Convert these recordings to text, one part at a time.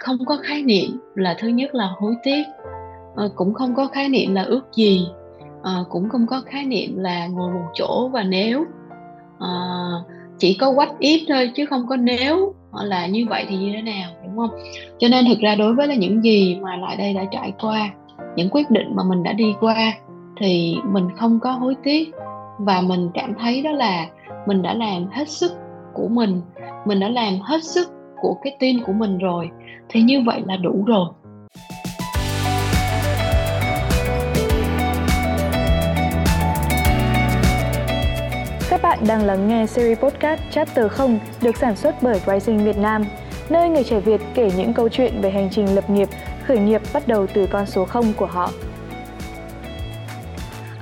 không có khái niệm là thứ nhất là hối tiếc à, cũng không có khái niệm là ước gì à, cũng không có khái niệm là ngồi một chỗ và nếu. À, chỉ có quách if thôi chứ không có nếu là như vậy thì như thế nào đúng không? Cho nên thực ra đối với là những gì mà lại đây đã trải qua những quyết định mà mình đã đi qua thì mình không có hối tiếc và mình cảm thấy đó là mình đã làm hết sức của mình mình đã làm hết sức của cái team của mình rồi thì như vậy là đủ rồi Các bạn đang lắng nghe series podcast Chapter 0 được sản xuất bởi Rising Việt Nam, nơi người trẻ Việt kể những câu chuyện về hành trình lập nghiệp, khởi nghiệp bắt đầu từ con số 0 của họ.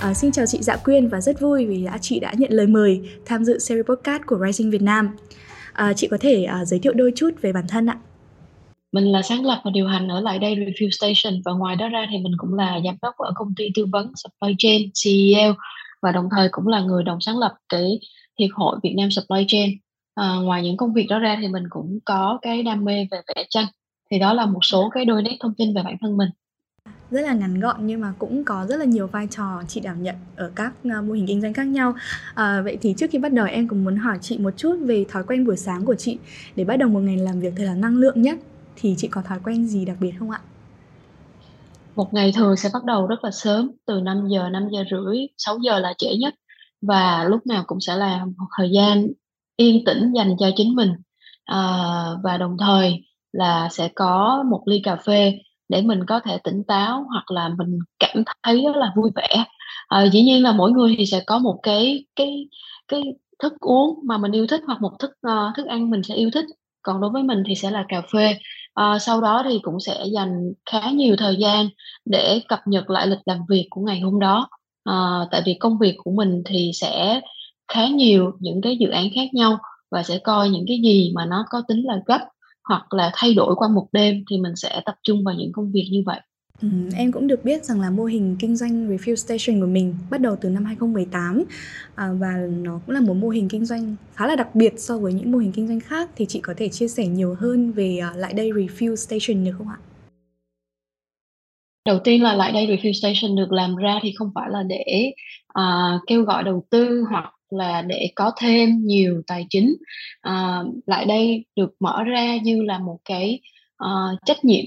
À, xin chào chị Dạ Quyên và rất vui vì đã chị đã nhận lời mời tham dự series podcast của Rising Việt Nam. À, chị có thể à, giới thiệu đôi chút về bản thân ạ? Mình là sáng lập và điều hành ở lại đây Review Station và ngoài đó ra thì mình cũng là giám đốc ở công ty tư vấn Supply Chain CEO và đồng thời cũng là người đồng sáng lập cái hiệp hội Việt Nam Supply Chain. À, ngoài những công việc đó ra thì mình cũng có cái đam mê về vẽ tranh. Thì đó là một số cái đôi nét thông tin về bản thân mình rất là ngắn gọn nhưng mà cũng có rất là nhiều vai trò chị đảm nhận ở các à, mô hình kinh doanh khác nhau. À, vậy thì trước khi bắt đầu em cũng muốn hỏi chị một chút về thói quen buổi sáng của chị. Để bắt đầu một ngày làm việc thật là năng lượng nhất thì chị có thói quen gì đặc biệt không ạ? Một ngày thường sẽ bắt đầu rất là sớm từ 5 giờ, 5 giờ rưỡi, 6 giờ là trễ nhất. Và lúc nào cũng sẽ là một thời gian yên tĩnh dành cho chính mình. À, và đồng thời là sẽ có một ly cà phê để mình có thể tỉnh táo hoặc là mình cảm thấy rất là vui vẻ. À, dĩ nhiên là mỗi người thì sẽ có một cái cái cái thức uống mà mình yêu thích hoặc một thức uh, thức ăn mình sẽ yêu thích. Còn đối với mình thì sẽ là cà phê. À, sau đó thì cũng sẽ dành khá nhiều thời gian để cập nhật lại lịch làm việc của ngày hôm đó. À, tại vì công việc của mình thì sẽ khá nhiều những cái dự án khác nhau và sẽ coi những cái gì mà nó có tính là gấp hoặc là thay đổi qua một đêm thì mình sẽ tập trung vào những công việc như vậy. Ừ, em cũng được biết rằng là mô hình kinh doanh Refuel Station của mình bắt đầu từ năm 2018 à, và nó cũng là một mô hình kinh doanh khá là đặc biệt so với những mô hình kinh doanh khác thì chị có thể chia sẻ nhiều hơn về uh, lại đây Refuel Station được không ạ? Đầu tiên là lại đây Refuel Station được làm ra thì không phải là để uh, kêu gọi đầu tư hoặc là để có thêm nhiều tài chính à, lại đây được mở ra như là một cái uh, trách nhiệm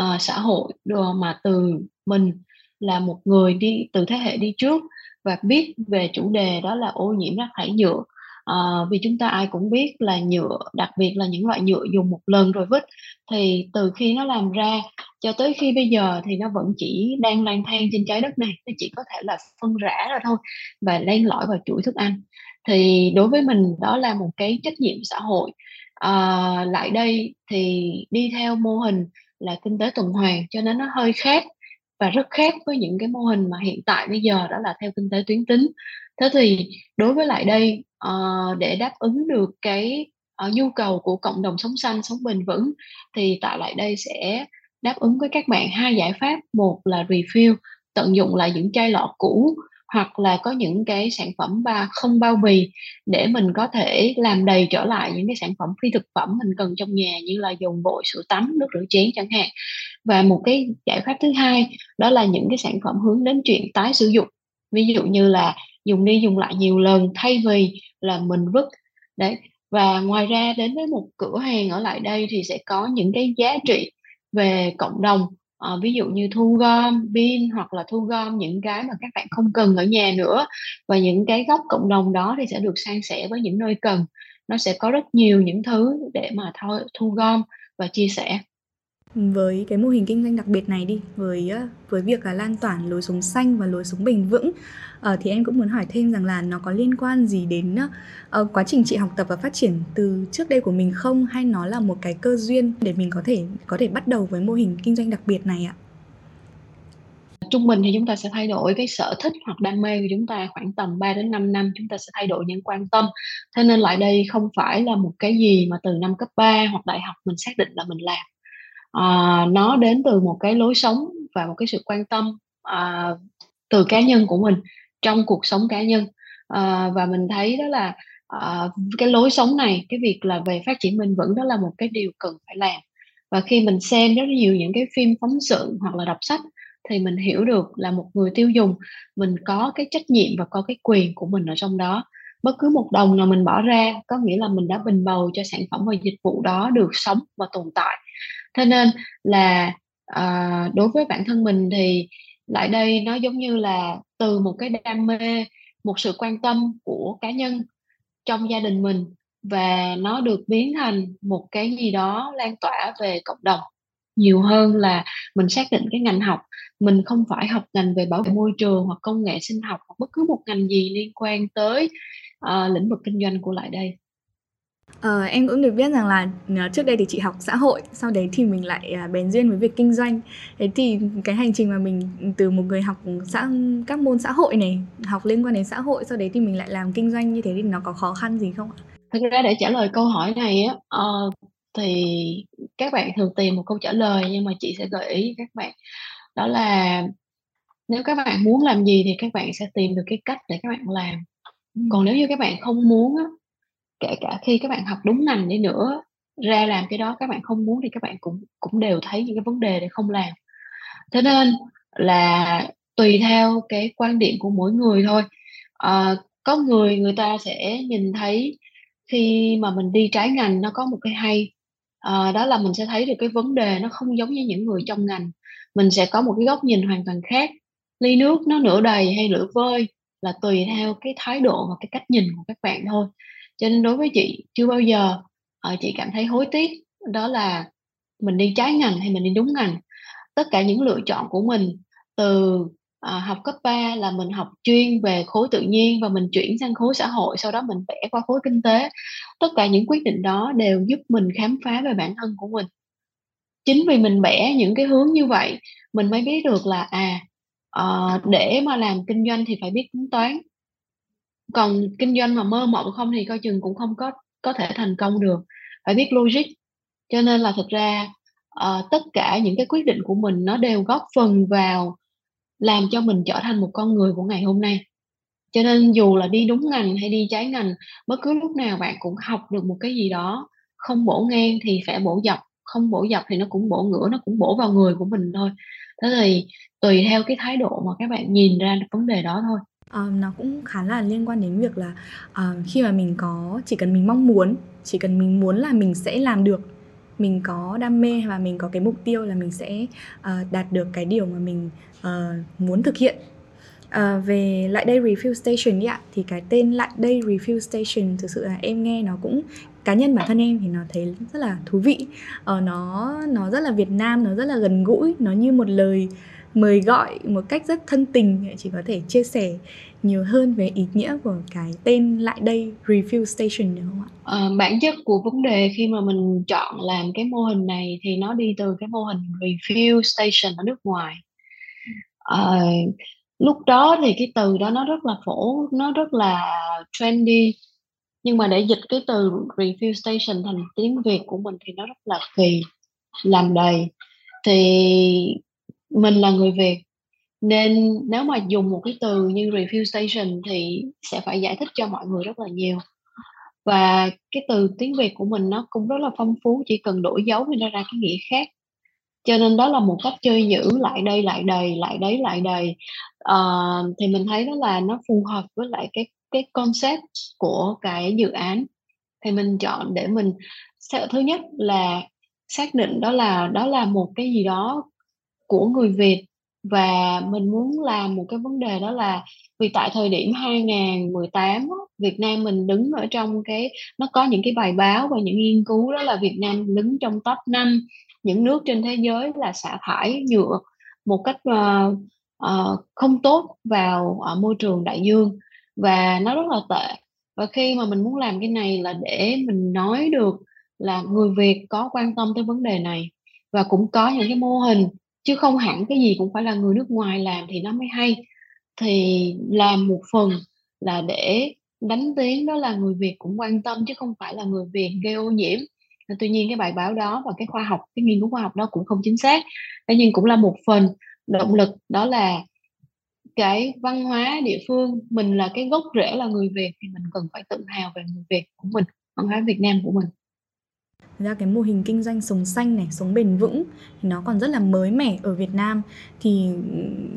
uh, xã hội đồ mà từ mình là một người đi từ thế hệ đi trước và biết về chủ đề đó là ô nhiễm rác thải nhựa à, vì chúng ta ai cũng biết là nhựa đặc biệt là những loại nhựa dùng một lần rồi vứt thì từ khi nó làm ra cho tới khi bây giờ thì nó vẫn chỉ đang lang thang trên trái đất này nó chỉ có thể là phân rã ra thôi và len lỏi vào chuỗi thức ăn. Thì đối với mình đó là một cái trách nhiệm xã hội. À, lại đây thì đi theo mô hình là kinh tế tuần hoàn cho nên nó hơi khác và rất khác với những cái mô hình mà hiện tại bây giờ đó là theo kinh tế tuyến tính thế thì đối với lại đây uh, để đáp ứng được cái uh, nhu cầu của cộng đồng sống xanh sống bền vững thì tại lại đây sẽ đáp ứng với các bạn hai giải pháp. Một là refill tận dụng lại những chai lọ cũ hoặc là có những cái sản phẩm ba không bao bì để mình có thể làm đầy trở lại những cái sản phẩm phi thực phẩm mình cần trong nhà như là dầu gội sữa tắm nước rửa chén chẳng hạn. Và một cái giải pháp thứ hai đó là những cái sản phẩm hướng đến chuyện tái sử dụng. Ví dụ như là dùng đi dùng lại nhiều lần thay vì là mình vứt. Đấy và ngoài ra đến với một cửa hàng ở lại đây thì sẽ có những cái giá trị về cộng đồng. À, ví dụ như thu gom pin hoặc là thu gom những cái mà các bạn không cần ở nhà nữa. Và những cái góc cộng đồng đó thì sẽ được san sẻ với những nơi cần. Nó sẽ có rất nhiều những thứ để mà thôi thu gom và chia sẻ với cái mô hình kinh doanh đặc biệt này đi với với việc là lan tỏa lối sống xanh và lối sống bền vững uh, thì em cũng muốn hỏi thêm rằng là nó có liên quan gì đến uh, quá trình chị học tập và phát triển từ trước đây của mình không hay nó là một cái cơ duyên để mình có thể có thể bắt đầu với mô hình kinh doanh đặc biệt này ạ? Trung bình thì chúng ta sẽ thay đổi cái sở thích hoặc đam mê của chúng ta khoảng tầm 3 đến 5 năm chúng ta sẽ thay đổi những quan tâm. Thế nên lại đây không phải là một cái gì mà từ năm cấp 3 hoặc đại học mình xác định là mình làm à, nó đến từ một cái lối sống và một cái sự quan tâm à, từ cá nhân của mình trong cuộc sống cá nhân. À, và mình thấy đó là à, cái lối sống này cái việc là về phát triển bền vững đó là một cái điều cần phải làm. Và khi mình xem rất nhiều những cái phim phóng sự hoặc là đọc sách thì mình hiểu được là một người tiêu dùng mình có cái trách nhiệm và có cái quyền của mình ở trong đó. Bất cứ một đồng nào mình bỏ ra có nghĩa là mình đã bình bầu cho sản phẩm và dịch vụ đó được sống và tồn tại thế nên là à, đối với bản thân mình thì lại đây nó giống như là từ một cái đam mê một sự quan tâm của cá nhân trong gia đình mình và nó được biến thành một cái gì đó lan tỏa về cộng đồng. Nhiều hơn là mình xác định cái ngành học mình không phải học ngành về bảo vệ môi trường hoặc công nghệ sinh học hoặc bất cứ một ngành gì liên quan tới uh, lĩnh vực kinh doanh của lại đây. Ờ, em cũng được biết rằng là ờ, trước đây thì chị học xã hội, sau đấy thì mình lại à, bén duyên với việc kinh doanh. Thế thì cái hành trình mà mình từ một người học xã các môn xã hội này, học liên quan đến xã hội, sau đấy thì mình lại làm kinh doanh như thế thì nó có khó khăn gì không ạ? Thực ra để trả lời câu hỏi này á, ờ, thì các bạn thường tìm một câu trả lời nhưng mà chị sẽ gợi ý các bạn đó là nếu các bạn muốn làm gì thì các bạn sẽ tìm được cái cách để các bạn làm. Còn nếu như các bạn không muốn á, kể cả khi các bạn học đúng ngành đi nữa ra làm cái đó các bạn không muốn thì các bạn cũng cũng đều thấy những cái vấn đề để không làm. Thế nên là tùy theo cái quan điểm của mỗi người thôi. À, có người người ta sẽ nhìn thấy khi mà mình đi trái ngành nó có một cái hay à, đó là mình sẽ thấy được cái vấn đề nó không giống như những người trong ngành. Mình sẽ có một cái góc nhìn hoàn toàn khác ly nước nó nửa đầy hay nửa vơi là tùy theo cái thái độ và cái cách nhìn của các bạn thôi cho nên đối với chị chưa bao giờ uh, chị cảm thấy hối tiếc đó là mình đi trái ngành hay mình đi đúng ngành. Tất cả những lựa chọn của mình từ à, học cấp 3 là mình học chuyên về khối tự nhiên và mình chuyển sang khối xã hội sau đó mình vẽ qua khối kinh tế. Tất cả những quyết định đó đều giúp mình khám phá về bản thân của mình. Chính vì mình vẽ những cái hướng như vậy mình mới biết được là à à để mà làm kinh doanh thì phải biết tính toán còn kinh doanh mà mơ mộng không thì coi chừng cũng không có có thể thành công được. Phải biết logic. Cho nên là thực ra uh, tất cả những cái quyết định của mình nó đều góp phần vào làm cho mình trở thành một con người của ngày hôm nay. Cho nên dù là đi đúng ngành hay đi trái ngành bất cứ lúc nào bạn cũng học được một cái gì đó không bổ ngang thì phải bổ dọc không bổ dọc thì nó cũng bổ ngửa nó cũng bổ vào người của mình thôi. Thế thì tùy theo cái thái độ mà các bạn nhìn ra vấn đề đó thôi. Um, nó cũng khá là liên quan đến việc là ờ, khi mà mình có chỉ cần mình mong muốn, chỉ cần mình muốn là mình sẽ làm được, mình có đam mê và mình có cái mục tiêu là mình sẽ uh, đạt được cái điều mà mình uh, muốn thực hiện. Uh, về lại đây refill station đi ạ, thì cái tên lại đây refill station thực sự là em nghe nó cũng cá nhân bản thân em thì nó thấy rất là thú vị. uh, nó nó rất là Việt Nam, nó rất là gần gũi, nó như một lời mời gọi một cách rất thân tình chị có thể chia sẻ nhiều hơn về ý nghĩa của cái tên lại đây refill station được không ạ? À, bản chất của vấn đề khi mà mình chọn làm cái mô hình này thì nó đi từ cái mô hình refill station ở nước ngoài. À, lúc đó thì cái từ đó nó rất là phổ, nó rất là trendy nhưng mà để dịch cái từ refill station thành tiếng Việt của mình thì nó rất là kỳ làm đầy thì mình là người Việt. Nên nếu mà dùng một cái từ như refill station thì sẽ phải giải thích cho mọi người rất là nhiều. Và cái từ tiếng Việt của mình nó cũng rất là phong phú chỉ cần đổi dấu thì nó ra cái nghĩa khác. Cho nên đó là một cách chơi giữ lại đây lại đầy lại đấy lại đầy. Uh, thì mình thấy đó là nó phù hợp với lại cái cái concept của cái dự án. Thì mình chọn để mình thứ nhất là xác định đó là đó là một cái gì đó của người Việt. Và mình muốn làm một cái vấn đề đó là vì tại thời điểm 2018 Việt Nam mình đứng ở trong cái nó có những cái bài báo và những nghiên cứu đó là Việt Nam đứng trong top 5 những nước trên thế giới là xả thải nhựa một cách uh, uh, không tốt vào uh, môi trường đại dương. Và nó rất là tệ. Và khi mà mình muốn làm cái này là để mình nói được là người Việt có quan tâm tới vấn đề này và cũng có những cái mô hình chứ không hẳn cái gì cũng phải là người nước ngoài làm thì nó mới hay. Thì làm một phần là để đánh tiếng đó là người Việt cũng quan tâm chứ không phải là người Việt gây ô nhiễm. Tuy nhiên cái bài báo đó và cái khoa học, cái nghiên cứu khoa học đó cũng không chính xác. Thế nhưng cũng là một phần động lực đó là cái văn hóa địa phương, mình là cái gốc rễ là người Việt thì mình cần phải tự hào về người Việt của mình, văn hóa Việt Nam của mình ra cái mô hình kinh doanh sống xanh này sống bền vững thì nó còn rất là mới mẻ ở Việt Nam thì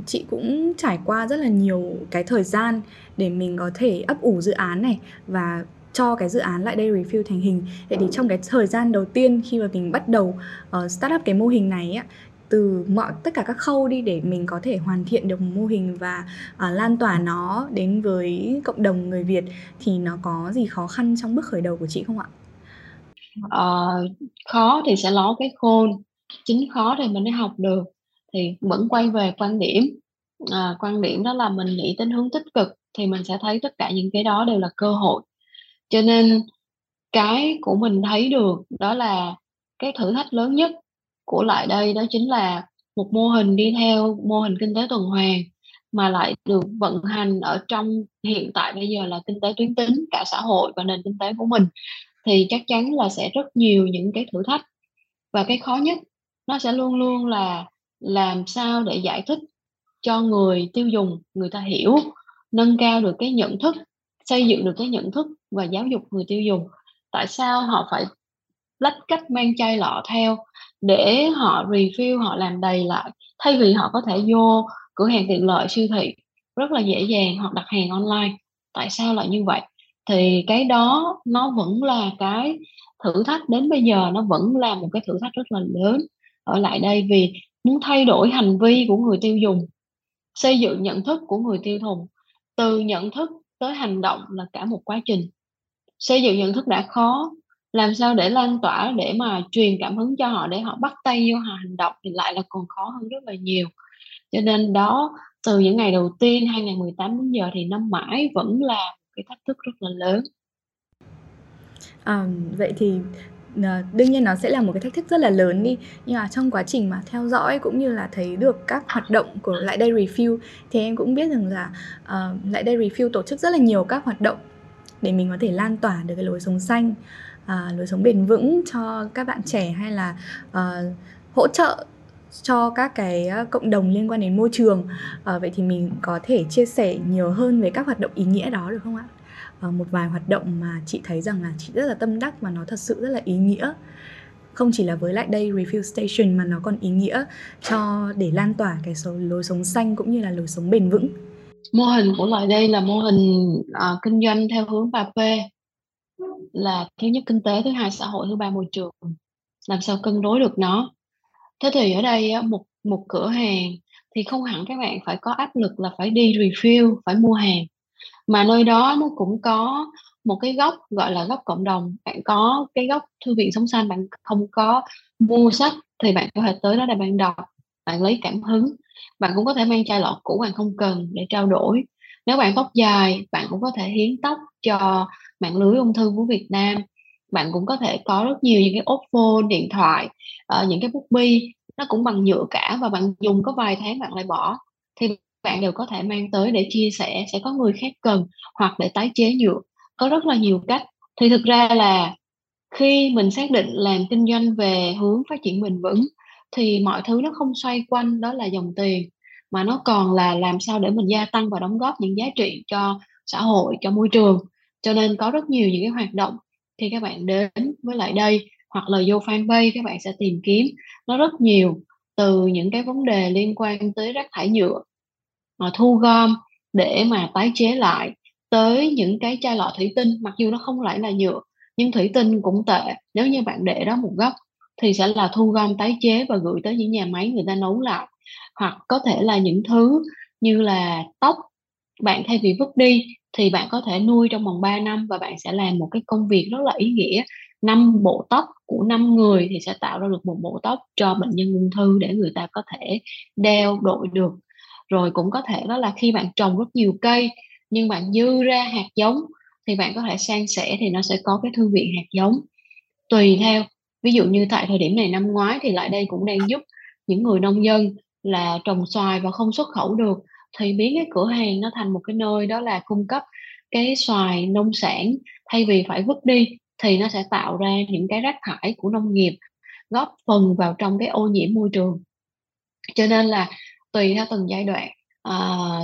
chị cũng trải qua rất là nhiều cái thời gian để mình có thể ấp ủ dự án này và cho cái dự án lại đây refill thành hình vậy thì trong cái thời gian đầu tiên khi mà mình bắt đầu uh, start up cái mô hình này á từ mọi tất cả các khâu đi để mình có thể hoàn thiện được một mô hình và uh, lan tỏa nó đến với cộng đồng người Việt thì nó có gì khó khăn trong bước khởi đầu của chị không ạ? Uh, khó thì sẽ ló cái khôn chính khó thì mình mới học được. Thì vẫn quay về quan điểm à, quan điểm đó là mình nghĩ đến hướng tích cực thì mình sẽ thấy tất cả những cái đó đều là cơ hội. Cho nên cái của mình thấy được đó là cái thử thách lớn nhất của lại đây đó chính là một mô hình đi theo mô hình kinh tế tuần hoàn mà lại được vận hành ở trong hiện tại bây giờ là kinh tế tuyến tính cả xã hội và nền kinh tế của mình thì chắc chắn là sẽ rất nhiều những cái thử thách. Và cái khó nhất, nó sẽ luôn luôn là làm sao để giải thích cho người tiêu dùng, người ta hiểu, nâng cao được cái nhận thức, xây dựng được cái nhận thức và giáo dục người tiêu dùng. Tại sao họ phải lách cách mang chai lọ theo để họ refill họ làm đầy lại, thay vì họ có thể vô cửa hàng tiện lợi siêu thị, rất là dễ dàng hoặc đặt hàng online? Tại sao lại như vậy? Thì cái đó nó vẫn là cái thử thách đến bây giờ, nó vẫn là một cái thử thách rất là lớn ở lại đây vì muốn thay đổi hành vi của người tiêu dùng, xây dựng nhận thức của người tiêu dùng, từ nhận thức tới hành động là cả một quá trình. Xây dựng nhận thức đã khó, làm sao để lan tỏa để mà truyền cảm hứng cho họ, để họ bắt tay vô họ hành động thì lại là còn khó hơn rất là nhiều. Cho nên đó, từ những ngày đầu tiên 2018 đến giờ thì năm mãi vẫn là cái thách thức rất là lớn. À, vậy thì ờ, đương nhiên nó sẽ là một cái thách thức rất là lớn đi. Nhưng mà trong quá trình mà theo dõi cũng như là thấy được các hoạt động của lại đây review thì em cũng biết rằng là uh, lại đây review tổ chức rất là nhiều các hoạt động để mình có thể lan tỏa được cái lối sống xanh uh, lối sống bền vững cho các bạn trẻ hay là uh, hỗ trợ cho các cái ờ, cộng đồng liên quan đến môi trường. À, vậy thì mình có thể chia sẻ nhiều hơn về các hoạt động ý nghĩa đó được không ạ? À, một vài hoạt động mà chị thấy rằng là chị rất là tâm đắc và nó thật sự rất là ý nghĩa. Không chỉ là với lại đây refill station mà nó còn ý nghĩa cho để lan tỏa cái số lối sống xanh cũng như là lối sống bền vững. Mô hình của lại đây là mô hình à, kinh doanh theo hướng 3P là thứ nhất kinh tế thứ hai xã hội thứ ba môi trường. Làm sao cân đối được nó? Thế thì ở đây một một cửa hàng thì không hẳn các bạn phải có áp lực là phải đi refill phải mua hàng. Mà nơi đó nó cũng có một cái góc gọi là góc cộng đồng. Bạn có cái góc thư viện sống xanh, bạn không có mua sách thì bạn có thể tới đó để bạn đọc, bạn lấy cảm hứng. Bạn cũng có thể mang chai lọ cũ bạn không cần để trao đổi. Nếu bạn tóc dài, bạn cũng có thể hiến tóc cho mạng lưới ung thư của Việt Nam bạn cũng có thể có rất nhiều những cái ốp phone điện thoại uh, những cái bút bi nó cũng bằng nhựa cả và bạn dùng có vài tháng bạn lại bỏ. Thì bạn đều có thể mang tới để chia sẻ sẽ có người khác cần hoặc để tái chế nhựa. Có rất là nhiều cách. Thì thực ra là khi mình xác định làm kinh doanh về hướng phát triển bền vững thì mọi thứ nó không xoay quanh đó là dòng tiền mà nó còn là làm sao để mình gia tăng và đóng góp những giá trị cho xã hội cho môi trường. Cho nên có rất nhiều những cái hoạt động khi các bạn đến với lại đây, hoặc là vô fanpage, các bạn sẽ tìm kiếm nó rất nhiều từ những cái vấn đề liên quan tới rác thải nhựa mà thu gom để mà tái chế lại tới những cái chai lọ thủy tinh, mặc dù nó không phải là nhựa, nhưng thủy tinh cũng tệ. Nếu như bạn để đó một góc thì sẽ là thu gom, tái chế và gửi tới những nhà máy người ta nấu lại. Hoặc có thể là những thứ như là tóc bạn thay vì vứt đi thì bạn có thể nuôi trong vòng 3 năm và bạn sẽ làm một cái công việc rất là ý nghĩa. Năm bộ tóc của năm người thì sẽ tạo ra được một bộ tóc cho bệnh nhân ung thư để người ta có thể đeo, đội được. Rồi cũng có thể đó là khi bạn trồng rất nhiều cây, nhưng bạn dư ra hạt giống thì bạn có thể san sẻ thì nó sẽ có cái thư viện hạt giống. Tùy theo, ví dụ như tại thời điểm này năm ngoái thì lại đây cũng đang giúp những người nông dân là trồng xoài và không xuất khẩu được thì biến cái cửa hàng nó thành một cái nơi đó là cung cấp cái xoài nông sản. Thay vì phải vứt đi thì nó sẽ tạo ra những cái rác thải của nông nghiệp góp phần vào trong cái ô nhiễm môi trường. Cho nên là tùy theo từng giai đoạn à,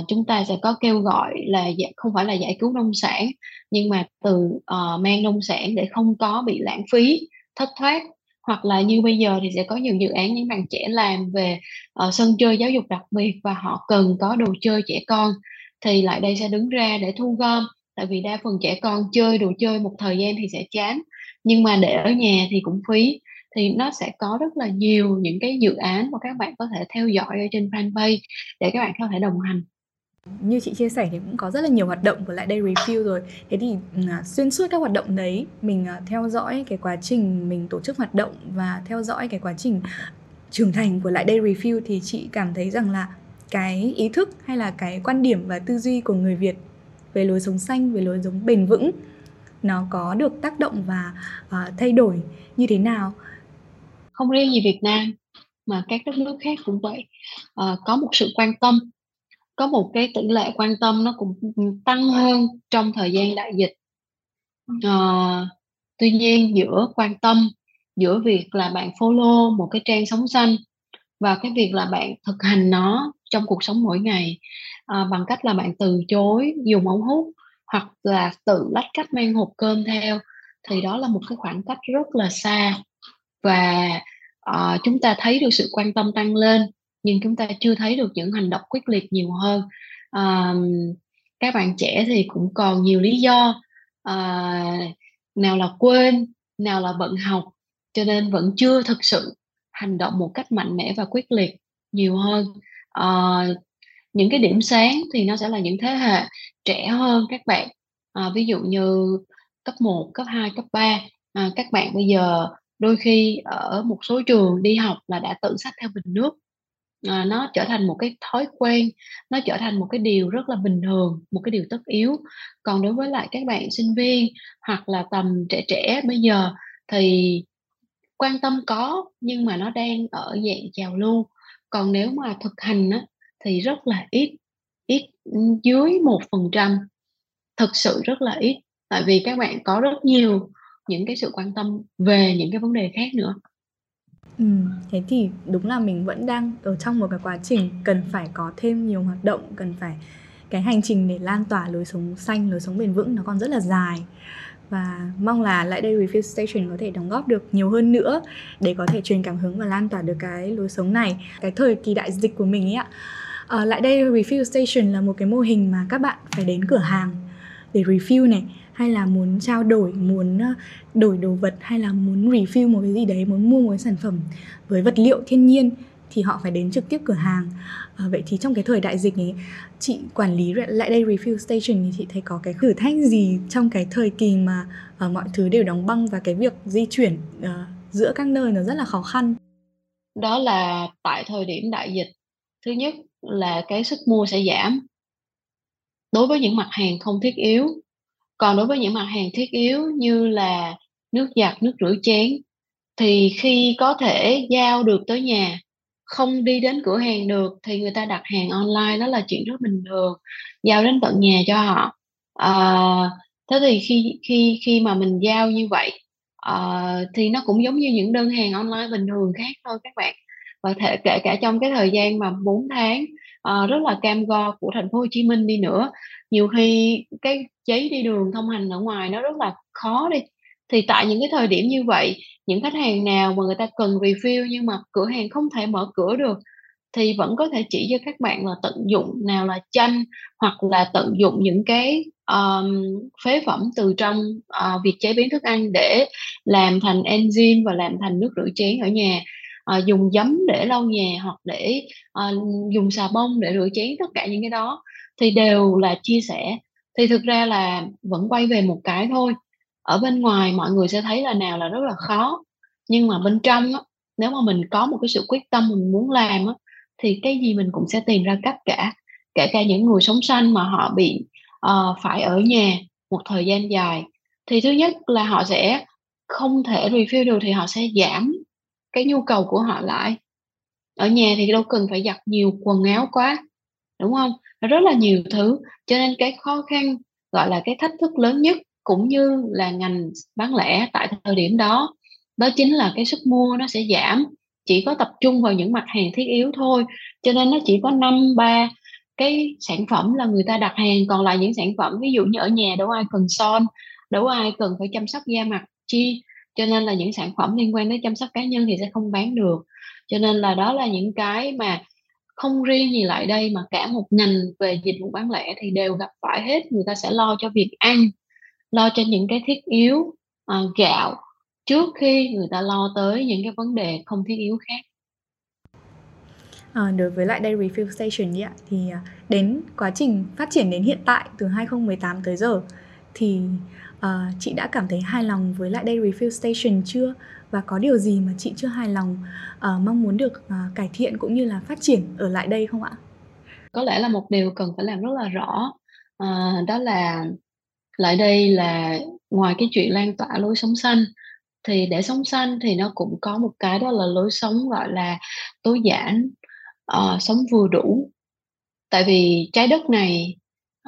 chúng ta sẽ có kêu gọi là không phải là giải cứu nông sản nhưng mà từ uh, mang nông sản để không có bị lãng phí thất thoát hoặc là như bây giờ thì sẽ có nhiều dự án những bạn trẻ làm về uh, sân chơi giáo dục đặc biệt và họ cần có đồ chơi trẻ con thì lại đây sẽ đứng ra để thu gom. Tại vì đa phần trẻ con chơi đồ chơi một thời gian thì sẽ chán nhưng mà để ở nhà thì cũng phí. Thì nó sẽ có rất là nhiều những cái dự án mà các bạn có thể theo dõi ở trên fanpage để các bạn có thể đồng hành như chị chia sẻ thì cũng có rất là nhiều hoạt động của lại đây review rồi. Thế thì ừ, à, xuyên suốt các hoạt động đấy mình à, theo dõi cái quá trình mình tổ chức hoạt động và theo dõi cái quá trình trưởng thành của lại đây review thì chị cảm thấy rằng là cái ý thức hay là cái quan điểm và tư duy của người Việt về lối sống xanh về lối sống bền vững nó có được tác động và uh, thay đổi như thế nào? Không riêng gì Việt Nam mà các đất nước khác cũng vậy. Uh, có một sự quan tâm có một cái tỷ lệ quan tâm nó cũng tăng hơn trong thời gian đại dịch. Uh, tuy nhiên giữa quan tâm giữa việc là bạn follow một cái trang sống xanh và cái việc là bạn thực hành nó trong cuộc sống mỗi ngày à, bằng cách là bạn từ chối dùng ống hút hoặc là tự lách cách mang hộp cơm theo thì đó là một cái khoảng cách rất là xa và uh, chúng ta thấy được sự quan tâm tăng lên nhưng chúng ta chưa thấy được những hành động quyết liệt nhiều hơn. À, các bạn trẻ thì cũng còn nhiều lý do à, nào là quên nào là bận học cho nên vẫn chưa thực sự hành động một cách mạnh mẽ và quyết liệt nhiều hơn. À, những cái điểm sáng thì nó sẽ là những thế hệ trẻ hơn các bạn. À, ví dụ như cấp 1, cấp 2, cấp 3 à, các bạn bây giờ đôi khi ở một số trường đi học là đã tự sách theo bình nước à, nó trở thành một cái thói quen nó trở thành một cái điều rất là bình thường một cái điều tất yếu. Còn đối với lại các bạn sinh viên hoặc là tầm trẻ trẻ bây giờ thì quan tâm có nhưng mà nó đang ở dạng trào lưu. Còn nếu mà thực hành á, thì rất là ít ít ừ, dưới một phần trăm. Thực sự rất là ít tại vì các bạn có rất nhiều những cái sự quan tâm về những cái vấn đề khác nữa. Ừ, thế thì đúng là mình vẫn đang ở trong một cái quá trình cần phải có thêm nhiều hoạt động, cần phải cái hành trình để lan tỏa lối sống xanh, lối sống bền vững nó còn rất là dài và mong là lại đây Refill Station có thể đóng góp được nhiều hơn nữa để có thể truyền cảm hứng và lan tỏa được cái lối sống này. Cái thời kỳ đại dịch của mình ấy ạ, À, lại đây refill station là một cái mô hình mà các bạn phải đến cửa hàng để refill này hay là muốn trao đổi muốn ờ, đổi đồ vật hay là muốn refill một cái gì đấy muốn mua một cái sản phẩm với vật liệu thiên nhiên thì họ phải đến trực tiếp cửa hàng. À, vậy thì trong cái thời đại dịch ấy chị quản lý lại đây refill station thì chị thấy có cái thử thách gì trong cái thời kỳ mà uh, mọi thứ đều đóng băng và cái việc di chuyển uh, giữa các nơi nó rất là khó khăn? Đó là tại thời điểm đại dịch. Thứ nhất là cái sức mua sẽ giảm. Đối với những mặt hàng không thiết yếu còn đối với những mặt hàng thiết yếu như là nước giặt nước rửa chén thì khi có thể giao được tới nhà không đi đến cửa hàng được thì người ta đặt hàng online đó là chuyện rất bình thường giao đến tận nhà cho họ. À, thế thì khi khi khi mà mình giao như vậy à, thì nó cũng giống như những đơn hàng online bình thường khác thôi các bạn. Và thể kể cả trong cái thời gian mà 4 tháng à, rất là cam go của thành phố Hồ Chí Minh đi nữa nhiều khi cái giấy đi đường thông hành ở ngoài nó rất là khó đi. Thì tại những cái thời điểm như vậy những khách hàng nào mà người ta cần review nhưng mà cửa hàng không thể mở cửa được thì vẫn có thể chỉ cho các bạn là tận dụng nào là chanh hoặc là tận dụng những cái um, phế phẩm từ trong uh, việc chế biến thức ăn để làm thành enzyme và làm thành nước rửa chén ở nhà. Uh, dùng giấm để lau nhà hoặc để uh, dùng xà bông để rửa chén tất cả những cái đó thì đều là chia sẻ thì thực ra là vẫn quay về một cái thôi. Ở bên ngoài mọi người sẽ thấy là nào là rất là khó. Nhưng mà bên trong á, nếu mà mình có một cái sự quyết tâm mình muốn làm á, thì cái gì mình cũng sẽ tìm ra cách cả. Kể cả những người sống xanh mà họ bị uh, phải ở nhà một thời gian dài thì thứ nhất là họ sẽ không thể refill được thì họ sẽ giảm cái nhu cầu của họ lại. Ở nhà thì đâu cần phải giặt nhiều quần áo quá đúng không? Rất là nhiều thứ. Cho nên cái khó khăn, gọi là, cái thách thức lớn nhất cũng như là ngành bán lẻ tại thời điểm đó đó chính là cái sức mua nó sẽ giảm. Chỉ có tập trung vào những mặt hàng thiết yếu thôi. Cho nên nó chỉ có năm, ba cái sản phẩm là người ta đặt hàng. Còn lại những sản phẩm, ví dụ như ở nhà đâu ai cần son, đâu ai cần phải chăm sóc da mặt chi. Cho nên là những sản phẩm liên quan đến chăm sóc cá nhân thì sẽ không bán được. Cho nên là đó là những cái mà không riêng gì lại đây mà cả một ngành về dịch vụ bán lẻ thì đều gặp phải hết. Người ta sẽ lo cho việc ăn lo cho những cái thiết yếu uh, gạo trước khi người ta lo tới những cái vấn đề không thiết yếu khác. À, đối với lại đây refill station ạ thì à, đến quá trình phát triển đến hiện tại từ 2018 tới giờ thì uh, chị đã cảm thấy hài lòng với lại đây refill station chưa? Và có điều gì mà chị chưa hài lòng uh, mong muốn được uh, cải thiện cũng như là phát triển ở lại đây không ạ? Có lẽ là một điều cần phải làm rất là rõ uh, đó là lại đây là ngoài cái chuyện lan tỏa lối sống xanh thì để sống xanh thì nó cũng có một cái đó là lối sống gọi là tối giản uh, sống vừa đủ tại vì trái đất này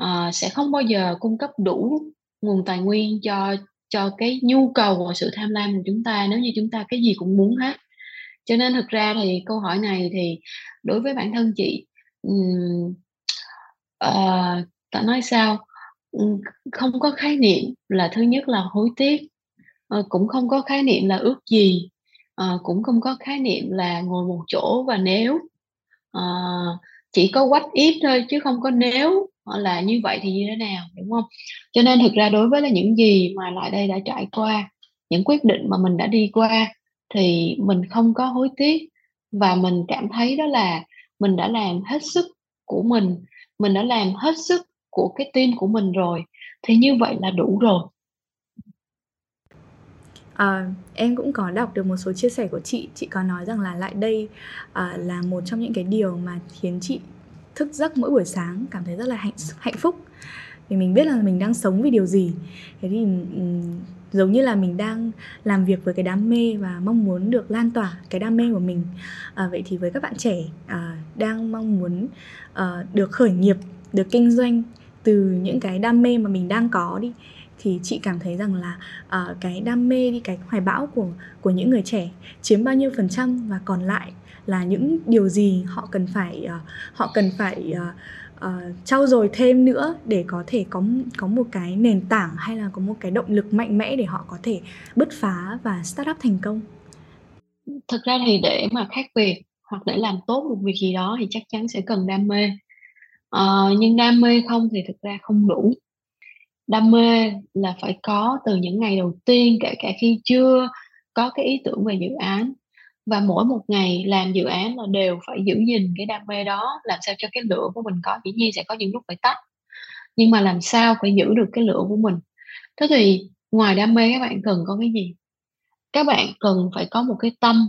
uh, sẽ không bao giờ cung cấp đủ nguồn tài nguyên cho cho cái nhu cầu và sự tham lam của chúng ta nếu như chúng ta cái gì cũng muốn hết. Cho nên thực ra thì câu hỏi này thì đối với bản thân chị um, uh, ta nói sao? Không có khái niệm là thứ nhất là hối tiếc uh, cũng không có khái niệm là ước gì uh, cũng không có khái niệm là ngồi một chỗ và nếu. Uh, chỉ có quách ít thôi chứ không có nếu. Ờ, là như vậy thì như thế nào đúng không? Cho nên thực ra đối với là những gì mà lại đây đã trải qua những quyết định mà mình đã đi qua thì mình không có hối tiếc và mình cảm thấy đó là mình đã làm hết sức của mình mình đã làm hết sức của cái team của mình rồi thì như vậy là đủ rồi. À, em cũng có đọc được một số chia sẻ của chị. Chị có nói rằng là lại đây à, là một trong những cái điều mà khiến chị thức giấc mỗi buổi sáng cảm thấy rất là hạnh hạnh phúc. Vì mình biết là mình đang sống vì điều gì. Thế thì um, giống như là mình đang làm việc với cái đam mê và mong muốn được lan tỏa cái đam mê của mình. À, vậy thì với các bạn trẻ à, đang mong muốn à, được khởi nghiệp được kinh doanh từ những cái đam mê mà mình đang có đi thì chị cảm thấy rằng là uh, cái đam mê đi cái hoài bão của của những người trẻ chiếm bao nhiêu phần trăm và còn lại là những điều gì họ cần phải uh, họ cần phải uh, uh, trau dồi thêm nữa để có thể có có một cái nền tảng hay là có một cái động lực mạnh mẽ để họ có thể bứt phá và start up thành công? Thực ra thì để mà khác biệt hoặc để làm tốt một việc gì đó thì chắc chắn sẽ cần đam mê. Uh, nhưng đam mê không thì thực ra không đủ. Đam mê là phải có từ những ngày đầu tiên kể cả khi chưa có cái ý tưởng về dự án và mỗi một ngày làm dự án là đều phải giữ gìn cái đam mê đó làm sao cho cái lửa của mình có dĩ nhiên sẽ có những lúc phải tắt. Nhưng mà làm sao phải giữ được cái lửa của mình? Thế thì ngoài đam mê các bạn cần có cái gì? Các bạn cần phải có một cái tâm.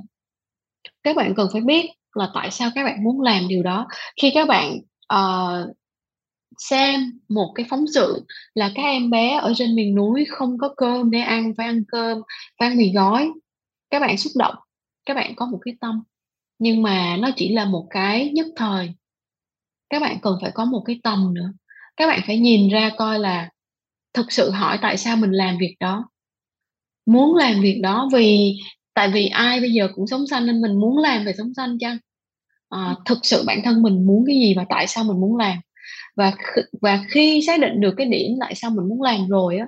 Các bạn cần phải biết là tại sao các bạn muốn làm điều đó. Khi các bạn uh, xem một cái phóng sự là các em bé ở trên miền núi không có cơm để ăn phải ăn cơm phải ăn mì gói các bạn xúc động các bạn có một cái tâm nhưng mà nó chỉ là một cái nhất thời. Các bạn cần phải có một cái tầm nữa. Các bạn phải nhìn ra coi là thực sự hỏi tại sao mình làm việc đó. Muốn làm việc đó vì tại vì ai bây giờ cũng sống xanh nên mình muốn làm về sống xanh chăng? À, thực sự bản thân mình muốn cái gì và tại sao mình muốn làm? Và và khi xác định được cái điểm tại sao mình muốn làm rồi á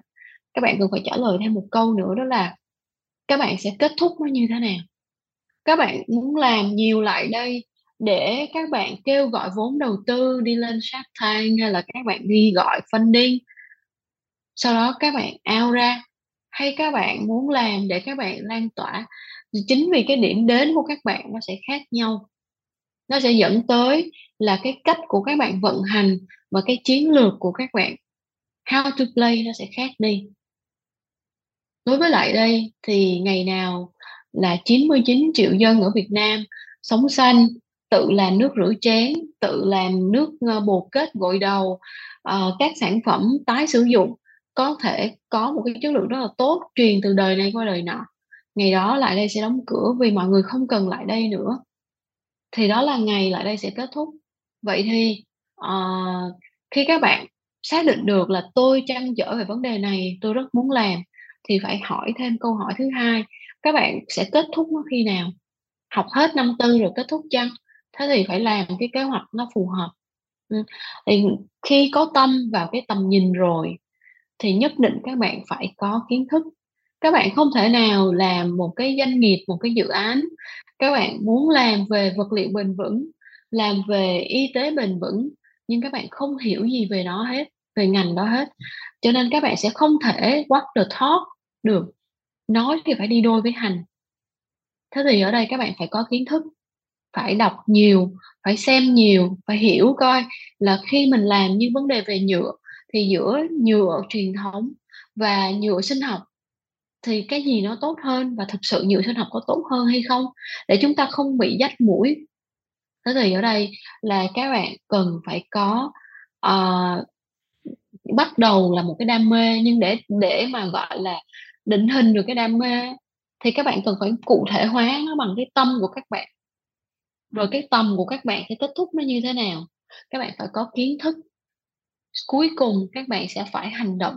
các bạn cần phải trả lời thêm một câu nữa đó là các bạn sẽ kết thúc nó như thế nào các bạn muốn làm nhiều lại đây để các bạn kêu gọi vốn đầu tư đi lên Shark Tank hay là các bạn đi gọi funding. Sau đó các bạn ao ra. Hay các bạn muốn làm để các bạn lan tỏa. Chính vì cái điểm đến của các bạn nó sẽ khác nhau. Nó sẽ dẫn tới là cái cách của các bạn vận hành và cái chiến lược của các bạn. How to play nó sẽ khác đi. Đối với lại đây thì ngày nào là 99 triệu dân ở Việt Nam sống xanh tự làm nước rửa chén tự làm nước ờ, bột kết gội đầu uh, các sản phẩm tái sử dụng có thể có một cái chất lượng rất là tốt truyền từ đời này qua đời nọ. Ngày đó lại đây sẽ đóng cửa vì mọi người không cần lại đây nữa. Thì đó là ngày lại đây sẽ kết thúc. Vậy thì uh, khi các bạn xác định được là tôi trăn trở về vấn đề này tôi rất muốn làm thì phải hỏi thêm câu hỏi thứ hai các bạn sẽ kết thúc nó khi nào? Học hết năm tư rồi kết thúc chăng? Thế thì phải làm cái kế hoạch nó phù hợp. Ừ. thì khi có tâm vào cái tầm nhìn rồi thì nhất định các bạn phải có kiến thức. Các bạn không thể nào làm một cái doanh nghiệp, một cái dự án, các bạn muốn làm về vật liệu bền vững, làm về y tế bền vững, nhưng các bạn không hiểu gì về nó hết, về ngành đó hết. Cho nên các bạn sẽ không thể walk the talk được nói thì phải đi đôi với hành. Thế thì ở đây các bạn phải có kiến thức phải đọc nhiều phải xem nhiều phải hiểu coi là khi mình làm những vấn đề về nhựa thì giữa nhựa truyền thống và nhựa sinh học thì cái gì nó tốt hơn và thực sự nhựa sinh học có tốt hơn hay không để chúng ta không bị dắt mũi. Thế thì ở đây là các bạn cần phải có uh, bắt đầu là một cái đam mê nhưng để để mà gọi là định hình được cái đam mê thì các bạn cần phải cụ thể hóa nó bằng cái tâm của các bạn. Rồi cái tầm của các bạn sẽ kết thúc nó như thế nào. Các bạn phải có kiến thức. Cuối cùng các bạn sẽ phải hành động.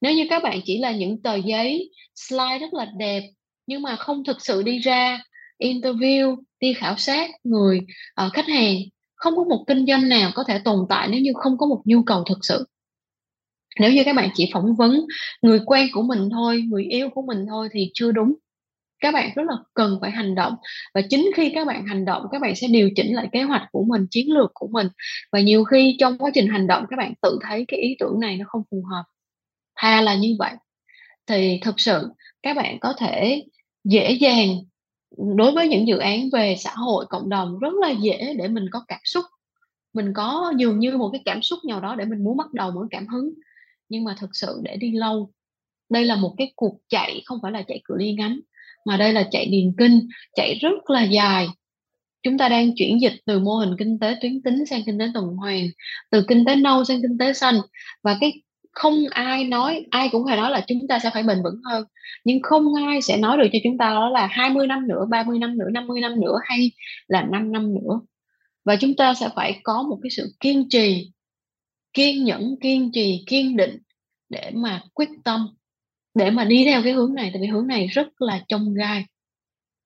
Nếu như các bạn chỉ là những tờ giấy slide rất là đẹp nhưng mà không thực sự đi ra interview đi khảo sát người uh, khách hàng không có một kinh doanh nào có thể tồn tại nếu như không có một nhu cầu thực sự nếu như các bạn chỉ phỏng vấn người quen của mình thôi, người yêu của mình thôi thì chưa đúng. Các bạn rất là cần phải hành động và chính khi các bạn hành động, các bạn sẽ điều chỉnh lại kế hoạch của mình, chiến lược của mình. Và nhiều khi trong quá trình hành động, các bạn tự thấy cái ý tưởng này nó không phù hợp. Thà là như vậy. Thì thực sự, các bạn có thể dễ dàng đối với những dự án về xã hội cộng đồng rất là dễ để mình có cảm xúc. Mình có dường như một cái cảm xúc nào đó để mình muốn bắt đầu một cảm hứng nhưng mà thực sự để đi lâu. Đây là một cái cuộc chạy, không phải là chạy cự ly ngắn, mà đây là chạy điền kinh, chạy rất là dài. Chúng ta đang chuyển dịch từ mô hình kinh tế tuyến tính sang kinh tế tuần hoàn, từ kinh tế nâu sang kinh tế xanh. Và cái không ai nói, ai cũng phải nói là chúng ta sẽ phải bền vững hơn. Nhưng không ai sẽ nói được cho chúng ta đó là 20 năm nữa 30 năm nữa 50 năm nữa hay là 5 năm nữa. Và chúng ta sẽ phải có một cái sự kiên trì kiên nhẫn kiên trì kiên định để mà quyết tâm để mà đi theo cái hướng này. Tại vì hướng này rất là trông gai.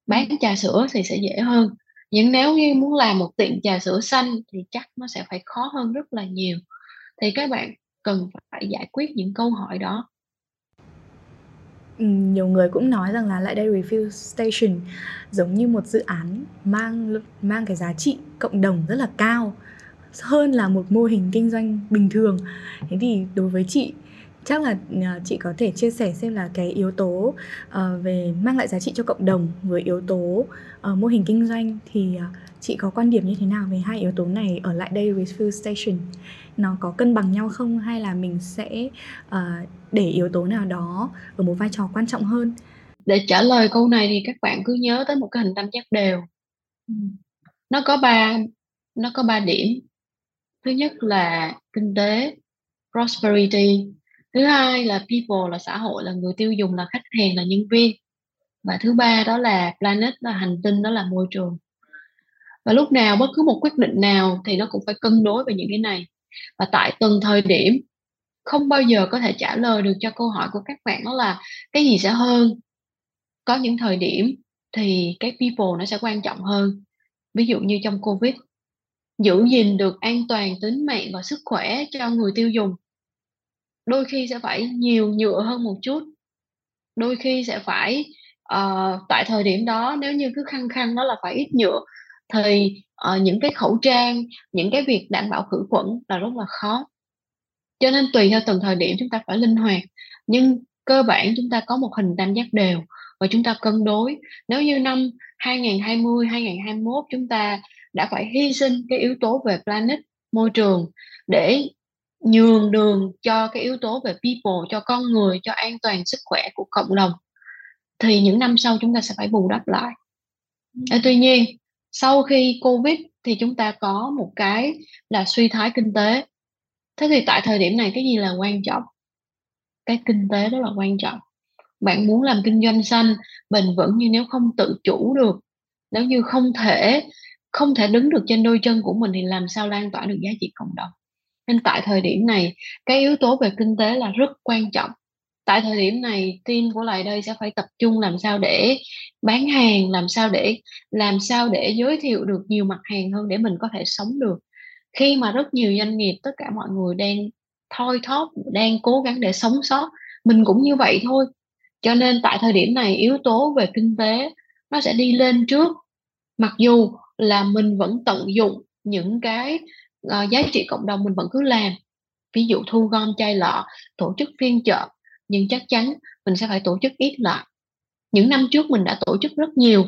Bán trà sữa thì sẽ dễ hơn. Nhưng nếu như muốn làm một tiệm trà sữa xanh thì chắc nó sẽ phải khó hơn rất là nhiều. Thì các bạn cần phải giải quyết những câu hỏi đó. Nhiều người cũng nói rằng là lại đây refill station giống như một dự án mang mang cái giá trị cộng đồng rất là cao hơn là một mô hình kinh doanh bình thường. Thế thì đối với chị chắc là ờ, chị có thể chia sẻ xem là cái yếu tố uh, về mang lại giá trị cho cộng đồng với yếu tố uh, mô hình kinh doanh thì uh, chị có quan điểm như thế nào về hai yếu tố này ở lại đây refill station? Nó có cân bằng nhau không hay là mình sẽ uh, để yếu tố nào đó ở một vai trò quan trọng hơn? Để trả lời câu này thì các bạn cứ nhớ tới một cái hình tam giác đều. Nó có ba nó có ba điểm thứ nhất là kinh tế, prosperity. Thứ hai là people, là xã hội, là người tiêu dùng, là khách hàng, là nhân viên. Và thứ ba đó là planet là hành tinh, đó là môi trường. Và lúc nào bất cứ một quyết định nào thì nó cũng phải cân đối về những cái này. Và tại từng thời điểm, không bao giờ có thể trả lời được cho câu hỏi của các bạn đó là cái gì sẽ hơn. Có những thời điểm thì cái people nó sẽ quan trọng hơn. Ví dụ như trong covid giữ gìn được an toàn tính mạng và sức khỏe cho người tiêu dùng. Đôi khi sẽ phải nhiều nhựa hơn một chút. Đôi khi sẽ phải uh, tại thời điểm đó nếu như cứ khăng khăng đó là phải ít nhựa thì uh, những cái khẩu trang những cái việc đảm bảo khử khuẩn là rất là khó. Cho nên tùy theo từng thời điểm chúng ta phải linh hoạt nhưng cơ bản chúng ta có một hình tam giác đều và chúng ta cân đối. Nếu như năm 2020 2021 chúng ta đã phải hy sinh cái yếu tố về planet, môi trường, để nhường đường cho cái yếu tố về people, cho con người, cho an toàn sức khỏe của cộng đồng. Thì những năm sau chúng ta sẽ phải bù đắp lại. Tuy nhiên, sau khi covid thì chúng ta có một cái là suy thoái kinh tế. Thế thì tại thời điểm này cái gì là quan trọng? Cái kinh tế đó là quan trọng. Bạn muốn làm kinh doanh xanh, bền vững nhưng nếu không tự chủ được, nếu như không thể không thể đứng được trên đôi chân của mình thì làm sao lan tỏa được giá trị cộng đồng. Nên tại thời điểm này, cái yếu tố về kinh tế là rất quan trọng. Tại thời điểm này, team của lại đây sẽ phải tập trung làm sao để bán hàng, làm sao để, làm sao để giới thiệu được nhiều mặt hàng hơn để mình có thể sống được. Khi mà rất nhiều doanh nghiệp, tất cả mọi người đang thoi thóp, đang cố gắng để sống sót, mình cũng như vậy thôi. Cho nên tại thời điểm này, yếu tố về kinh tế nó sẽ đi lên trước. Mặc dù là mình vẫn tận dụng những cái uh, giá trị cộng đồng mình vẫn cứ làm. Ví dụ thu gom chai lọ tổ chức phiên chợ nhưng chắc chắn mình sẽ phải tổ chức ít lại. Những năm trước mình đã tổ chức rất nhiều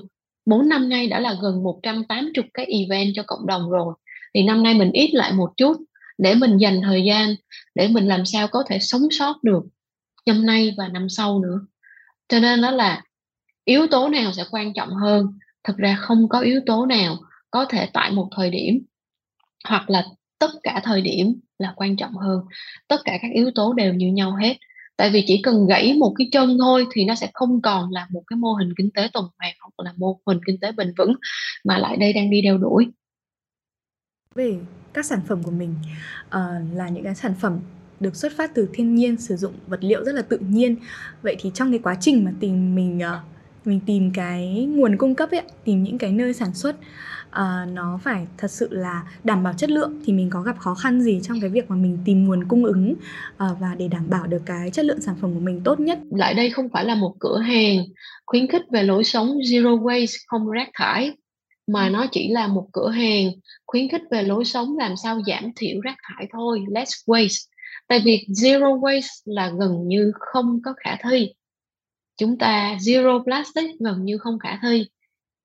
4 năm nay đã là gần 180 cái event cho cộng đồng rồi. Thì năm nay mình ít lại một chút để mình dành thời gian để mình làm sao có thể sống sót được năm nay và năm sau nữa. Cho nên đó là yếu tố nào sẽ quan trọng hơn? Thực ra không có yếu tố nào có thể tại một thời điểm hoặc là tất cả thời điểm là quan trọng hơn. Tất cả các yếu tố đều như nhau hết. Tại vì chỉ cần gãy một cái chân thôi thì nó sẽ không còn là một cái mô hình kinh tế tuần hoàn hoặc là mô hình kinh tế bền vững mà lại đây đang đi đeo đuổi. Về các sản phẩm của mình uh, là những cái sản phẩm được xuất phát từ thiên nhiên sử dụng vật liệu rất là tự nhiên. Vậy thì trong cái quá trình mà tìm mình uh, mình tìm cái nguồn cung cấp ấy tìm những cái nơi sản xuất uh, nó phải thật sự là đảm bảo chất lượng thì mình có gặp khó khăn gì trong cái việc mà mình tìm nguồn cung ứng uh, và để đảm bảo được cái chất lượng sản phẩm của mình tốt nhất? Lại đây không phải là một cửa hàng khuyến khích về lối sống zero waste không rác thải mà nó chỉ là một cửa hàng khuyến khích về lối sống làm sao giảm thiểu rác thải thôi less waste. Tại vì zero waste là gần như không có khả thi chúng ta zero plastic gần như không khả thi.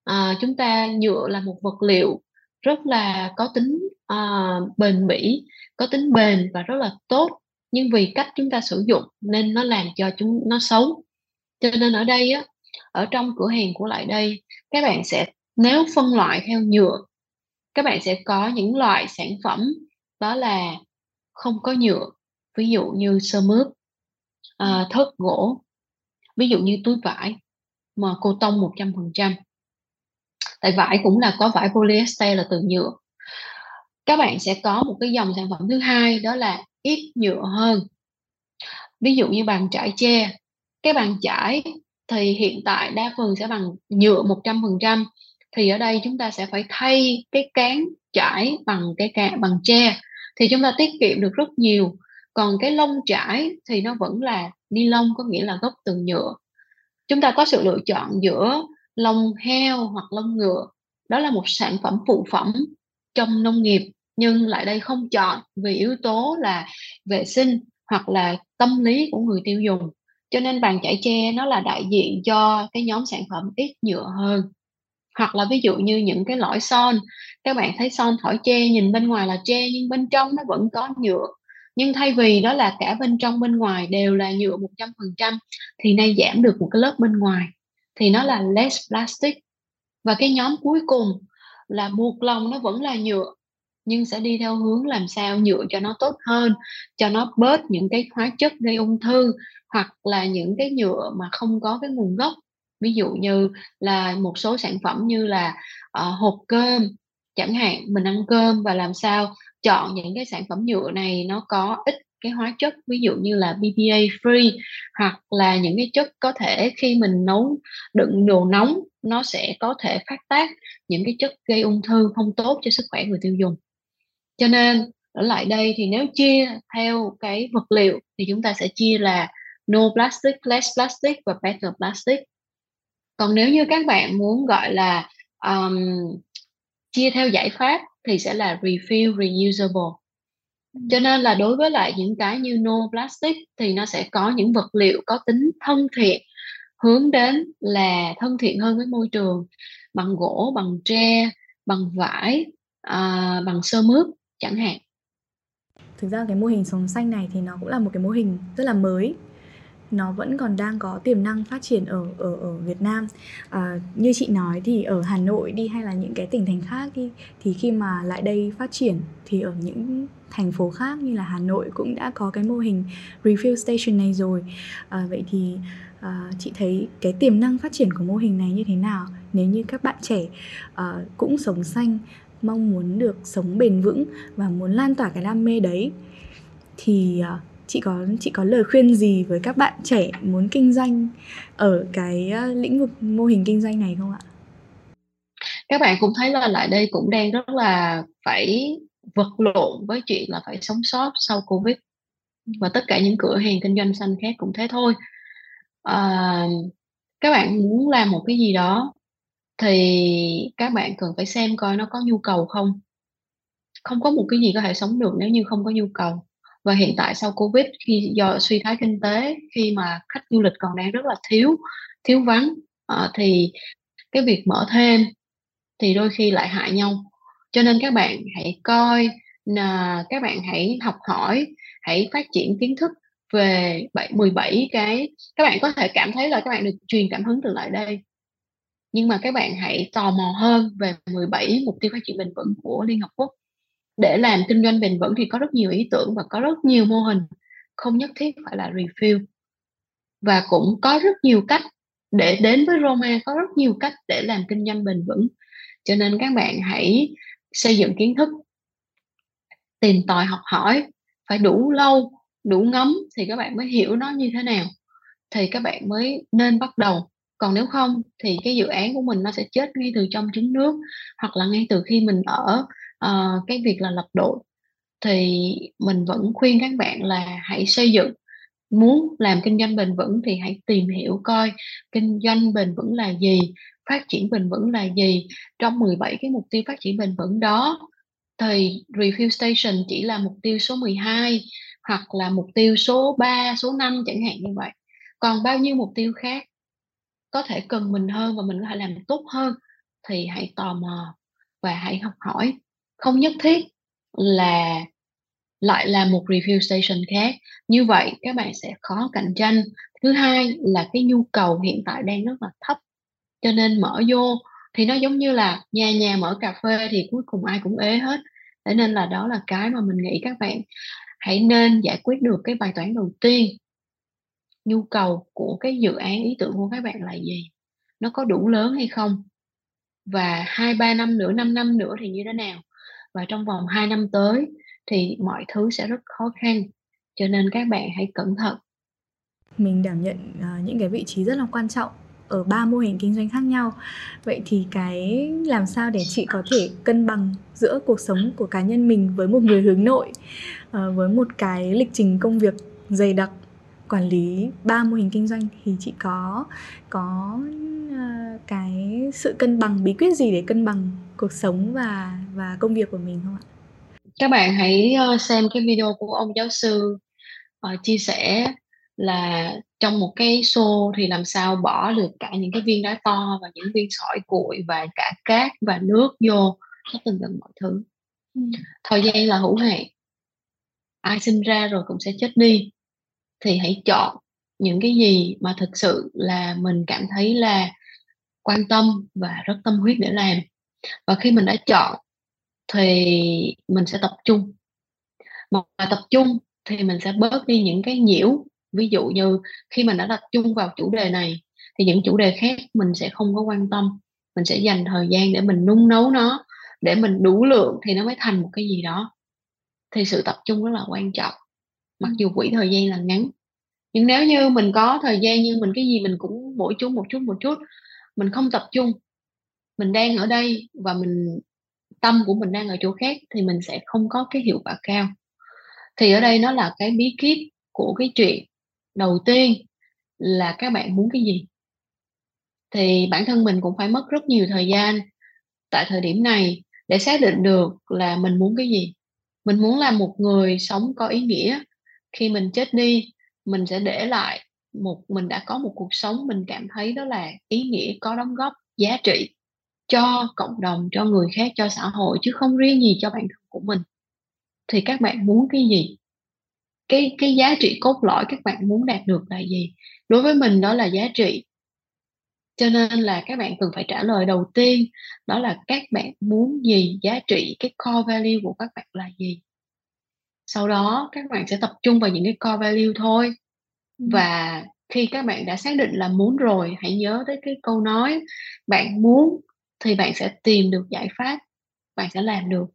À, chúng ta nhựa là một vật liệu rất là có tính uh, bền bỉ có tính bền và rất là tốt. Nhưng vì cách chúng ta sử dụng nên nó làm cho chúng nó xấu. Cho nên ở đây á ở trong cửa hàng của lại đây các bạn sẽ nếu phân loại theo nhựa các bạn sẽ có những loại sản phẩm đó là không có nhựa. Ví dụ như sơ mướp uh, thớt gỗ ví dụ như túi vải mà cô tông 100% tại vải cũng là có vải polyester là từ nhựa. Các bạn sẽ có một cái dòng sản phẩm thứ hai, đó là ít nhựa hơn. Ví dụ như bàn trải tre cái bàn trải thì hiện tại đa phần sẽ bằng nhựa 100% thì ở đây chúng ta sẽ phải thay cái cán trải bằng cái cạn bằng tre thì chúng ta tiết kiệm được rất nhiều còn cái lông trải thì nó vẫn là ni lông, có nghĩa là gốc từ nhựa. Chúng ta có sự lựa chọn giữa lông heo hoặc lông ngựa. Đó là một sản phẩm phụ phẩm trong nông nghiệp, nhưng lại đây không chọn vì yếu tố là vệ sinh hoặc là tâm lý của người tiêu dùng. Cho nên bàn chải tre nó là đại diện cho cái nhóm sản phẩm ít nhựa hơn. Hoặc là ví dụ như những cái lõi son. Các bạn thấy son thỏi tre nhìn bên ngoài là tre, nhưng bên trong nó vẫn có nhựa nhưng thay vì đó là cả bên trong bên ngoài đều là nhựa 100% thì nay giảm được một cái lớp bên ngoài thì nó là less plastic. Và cái nhóm cuối cùng là buộc lòng nó vẫn là nhựa nhưng sẽ đi theo hướng làm sao nhựa cho nó tốt hơn cho nó bớt những cái hóa chất gây ung thư hoặc là những cái nhựa mà không có cái nguồn gốc. Ví dụ như là một số sản phẩm như là uh, hộp cơm chẳng hạn mình ăn cơm và làm sao chọn những cái sản phẩm nhựa này nó có ít cái hóa chất ví dụ như là BPA free hoặc là những cái chất có thể khi mình nấu đựng đồ nóng nó sẽ có thể phát tác những cái chất gây ung thư không tốt cho sức khỏe người tiêu dùng cho nên ở lại đây thì nếu chia theo cái vật liệu thì chúng ta sẽ chia là no plastic, less plastic và better plastic. Còn nếu như các bạn muốn gọi là um, chia theo giải pháp thì sẽ là refill reusable. Cho nên là đối với lại những cái như no plastic thì nó sẽ có những vật liệu có tính thân thiện hướng đến là thân thiện hơn với môi trường bằng gỗ bằng tre bằng vải à, bằng sơ mướp chẳng hạn. Thực ra cái mô hình sống xanh này thì nó cũng là một cái mô hình rất là mới nó vẫn còn đang có tiềm năng phát triển ở ở ở Việt Nam. À, như chị nói thì ở Hà Nội đi hay là những cái tỉnh thành khác đi thì khi mà lại đây phát triển thì ở những thành phố khác như là Hà Nội cũng đã có cái mô hình refill station này rồi. À, vậy thì à, chị thấy cái tiềm năng phát triển của mô hình này như thế nào? Nếu như các bạn trẻ à, cũng sống xanh mong muốn được sống bền vững và muốn lan tỏa cái đam mê đấy thì à, chị có chị có lời khuyên gì với các bạn trẻ muốn kinh doanh ở cái ờ, lĩnh vực mô hình kinh doanh này không ạ? Các bạn cũng thấy là lại đây cũng đang rất là phải vật lộn với chuyện là phải sống sót sau Covid và tất cả những cửa hàng kinh doanh xanh khác cũng thế thôi. à, các bạn muốn làm một cái gì đó thì các bạn cần phải xem coi nó có nhu cầu không. Không có một cái gì có thể sống được nếu như không có nhu cầu. Và hiện tại sau Covid khi do suy thoái kinh tế, khi mà khách du lịch còn đang rất là thiếu thiếu vắng, uh, thì cái việc mở thêm thì đôi khi lại hại nhau. Cho nên các bạn hãy coi là các bạn hãy học hỏi, hãy phát triển kiến thức về 7, 17 cái các bạn có thể cảm thấy là các bạn được truyền cảm hứng từ lại đây. Nhưng mà các bạn hãy tò mò hơn về 17 mục tiêu phát triển bền vững của Liên Hợp Quốc. Để làm kinh doanh bền vững thì có rất nhiều ý tưởng và có rất nhiều mô hình, không nhất thiết phải là refill. Và cũng có rất nhiều cách để đến với Roma, có rất nhiều cách để làm kinh doanh bền vững. Cho nên các bạn hãy xây dựng kiến thức, tìm tòi học hỏi, phải đủ lâu, đủ ngấm thì các bạn mới hiểu nó như thế nào, thì các bạn mới nên bắt đầu. Còn nếu không thì cái dự án của mình nó sẽ chết ngay từ trong trứng nước, hoặc là ngay từ khi mình ở, uh, cái việc là lập đội. Thì mình vẫn khuyên các bạn là hãy xây dựng muốn làm kinh doanh bền vững thì hãy tìm hiểu coi kinh doanh bền vững là gì, phát triển bền vững là gì. Trong 17 cái mục tiêu phát triển bền vững đó thì review Station chỉ là mục tiêu số 12 hoặc là mục tiêu số 3, số 5 chẳng hạn như vậy. Còn bao nhiêu mục tiêu khác có thể cần mình hơn và mình có thể làm tốt hơn thì hãy tò mò và hãy học hỏi. Không nhất thiết là lại là một review station khác. Như vậy các bạn sẽ khó cạnh tranh. Thứ hai là cái nhu cầu hiện tại đang rất là thấp, cho nên mở vô thì nó giống như là nhà nhà mở cà phê thì cuối cùng ai cũng ế hết. Thế nên là đó là cái mà mình nghĩ các bạn hãy nên giải quyết được cái bài toán đầu tiên. Nhu cầu của cái dự án, ý tưởng của các bạn là gì? Nó có đủ lớn hay không? Và 2-3 năm nữa, 5 năm nữa thì như thế nào? Và trong vòng 2 năm tới thì mọi thứ sẽ rất khó khăn, cho nên các bạn hãy cẩn thận. Mình đảm nhận, uh, những cái vị trí rất là quan trọng ở ba mô hình kinh doanh khác nhau. Vậy thì cái làm sao để chị có thể cân bằng giữa cuộc sống của cá nhân mình với một người hướng nội, uh, với một cái lịch trình công việc dày đặc, quản lý ba mô hình kinh doanh thì chị có có, ơ, cái sự cân bằng, bí quyết gì để cân bằng cuộc sống và và công việc của mình không ạ? Các bạn hãy, ơ, xem cái video của ông giáo sư, ờ, chia sẻ là trong một cái xô thì làm sao bỏ được cả những cái viên đá to và những viên sỏi cuội và cả cát và nước vô hết tần tật mọi thứ. Ừm. Thời gian là hữu hạn. Ai sinh ra rồi cũng sẽ chết đi, thì hãy chọn những cái gì mà thực sự là mình cảm thấy là quan tâm và rất tâm huyết để làm. Và khi mình đã chọn thì mình sẽ tập trung. mà tập trung thì mình sẽ bớt đi những cái nhiễu, ví dụ như khi mình đã tập trung vào chủ đề này thì những chủ đề khác mình sẽ không có quan tâm, mình sẽ dành thời gian để mình nung nấu nó, để mình đủ lượng thì nó mới thành một cái gì đó. Thì sự tập trung rất là quan trọng, mặc dù quỹ thời gian là ngắn. Nhưng nếu như mình có thời gian nhưng mình cái gì mình cũng mỗi chút một chút, một chút, mình không tập trung, mình đang ở đây và mình tâm của mình đang ở chỗ khác thì mình sẽ không có cái hiệu quả cao. Thì ở đây nó là cái bí kíp của cái chuyện đầu tiên là các bạn muốn cái gì? Thì bản thân mình cũng phải mất rất nhiều thời gian tại thời điểm này để xác định được là mình muốn cái gì. Mình muốn là một người sống có ý nghĩa, khi mình chết đi, mình sẽ để lại một mình đã có một cuộc sống mình cảm thấy đó là ý nghĩa, có đóng góp, giá trị cho cộng đồng, cho người khác, cho xã hội chứ không riêng gì cho bản thân của mình. Thì các bạn muốn cái gì? Cái cái giá trị cốt lõi các bạn muốn đạt được là gì? Đối với mình đó là giá trị. Cho nên là các bạn cần phải trả lời đầu tiên đó là các bạn muốn gì? Giá trị, cái core value của các bạn là gì? Sau đó các bạn sẽ tập trung vào những cái core value thôi. Và khi các bạn đã xác định là muốn rồi, hãy nhớ tới cái câu nói bạn muốn thì bạn sẽ tìm được giải pháp, bạn sẽ làm được.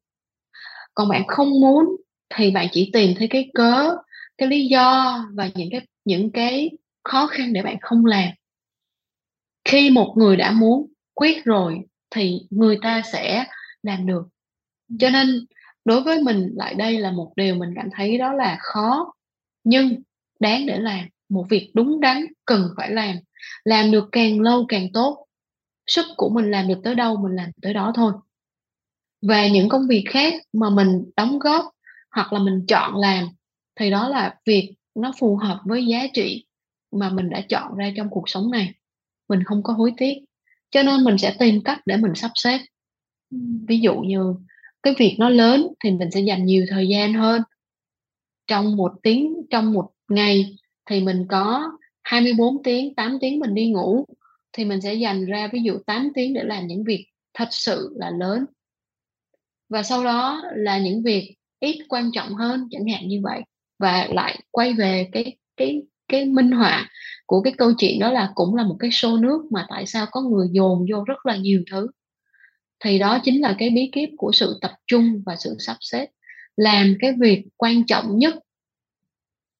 Còn bạn không muốn thì bạn chỉ tìm thấy cái cớ, cái lý do và những cái những cái khó khăn để bạn không làm. Khi một người đã muốn, quyết rồi thì người ta sẽ làm được. Cho nên đối với mình lại đây là một điều mình cảm thấy đó là khó, nhưng đáng để làm một việc đúng đắn cần phải làm làm được càng lâu càng tốt. Sức của mình làm được tới đâu mình làm tới đó thôi. Và những công việc khác mà mình đóng góp hoặc là mình chọn làm thì đó là việc nó phù hợp với giá trị mà mình đã chọn ra trong cuộc sống này. Mình không có hối tiếc cho nên mình sẽ tìm cách để mình sắp xếp. Ví dụ như cái việc nó lớn thì mình sẽ dành nhiều thời gian hơn. Trong một tiếng, trong một ngày thì mình có 24 tiếng 8 tiếng mình đi ngủ, thì mình sẽ dành ra ví dụ 8 tiếng để làm những việc thật sự là lớn. Và sau đó là những việc ít quan trọng hơn, chẳng hạn như vậy. Và lại quay về cái cái cái minh họa của cái câu chuyện đó là cũng là một cái xô nước mà tại sao có người dồn vô rất là nhiều thứ thì đó chính là cái bí kíp của sự tập trung và sự sắp xếp. Làm cái việc quan trọng nhất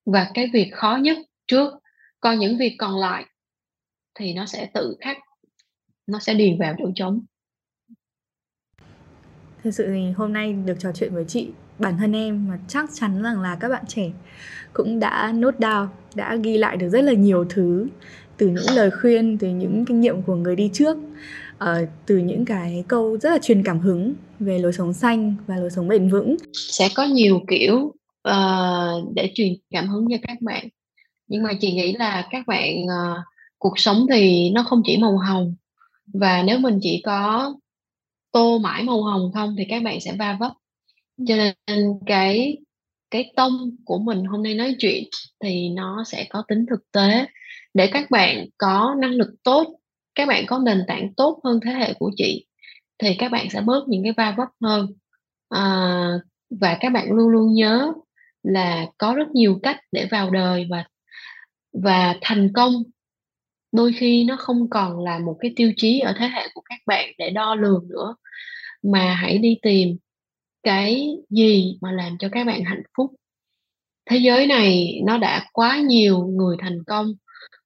và cái việc khó nhất trước. Còn những việc còn lại thì nó sẽ tự khắc, nó sẽ điền vào chỗ trống. Thực sự thì hôm nay được trò chuyện với chị bản thân em mà chắc chắn rằng là các bạn trẻ cũng đã nốt down đã ghi lại được rất là nhiều thứ từ những lời khuyên từ những kinh nghiệm của người đi trước uh, từ những cái câu rất là truyền cảm hứng về lối sống xanh và lối sống bền vững. Sẽ có nhiều kiểu uh, để truyền cảm hứng cho các bạn. Nhưng mà chị nghĩ là các bạn uh, cuộc sống thì nó không chỉ màu hồng. Và nếu mình chỉ có tô mãi màu hồng không thì các bạn sẽ va vấp cho nên cái cái tông của mình hôm nay nói chuyện thì nó sẽ có tính thực tế để các bạn có năng lực tốt các bạn có nền tảng tốt hơn thế hệ của chị thì các bạn sẽ bớt những cái va vấp hơn. À, và các bạn luôn luôn nhớ là có rất nhiều cách để vào đời và và thành công. Đôi khi nó không còn là một cái tiêu chí ở thế hệ của các bạn để đo lường nữa mà hãy đi tìm cái gì mà làm cho các bạn hạnh phúc. Thế giới này nó đã quá nhiều người thành công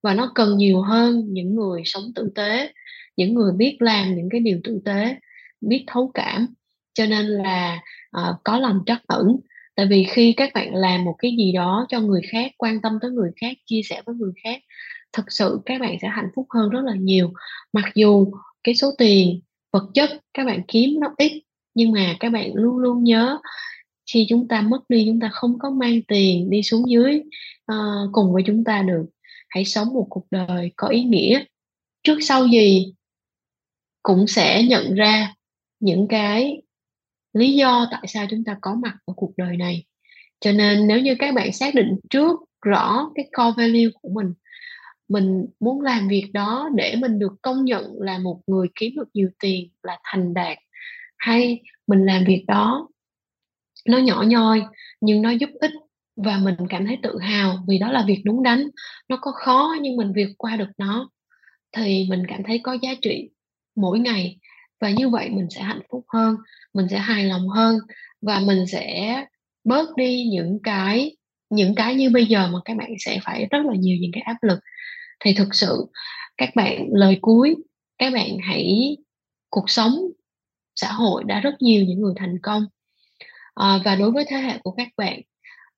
và nó cần nhiều hơn những người sống tử tế những người biết làm những cái điều tử tế biết thấu cảm. Cho nên là uh, có lòng trắc ẩn. Tại vì khi các bạn làm một cái gì đó cho người khác quan tâm tới người khác chia sẻ với người khác thực sự các bạn sẽ hạnh phúc hơn rất là nhiều. Mặc dù cái số tiền vật chất các bạn kiếm nó ít nhưng mà các bạn luôn luôn nhớ khi chúng ta mất đi chúng ta không có mang tiền đi xuống dưới uh, cùng với chúng ta được. Hãy sống một cuộc đời có ý nghĩa. Trước sau gì cũng sẽ nhận ra những cái lý do tại sao chúng ta có mặt ở cuộc đời này. Cho nên nếu như các bạn xác định trước rõ cái core value của mình mình muốn làm việc đó để mình được công nhận là một người kiếm được nhiều tiền là thành đạt hay, mình làm việc đó, nó nhỏ nhoi, nhưng nó giúp ích và mình cảm thấy tự hào vì đó là việc đúng đắn. Nó có khó nhưng mình vượt qua được nó, thì mình cảm thấy có giá trị mỗi ngày và như vậy mình sẽ hạnh phúc hơn, mình sẽ hài lòng hơn và mình sẽ bớt đi những cái những cái như bây giờ mà các bạn sẽ phải rất là nhiều những cái áp lực. Thì thực sự, các bạn, lời cuối, các bạn hãy, cuộc sống xã hội đã rất nhiều những người thành công. À, và đối với thế hệ của các bạn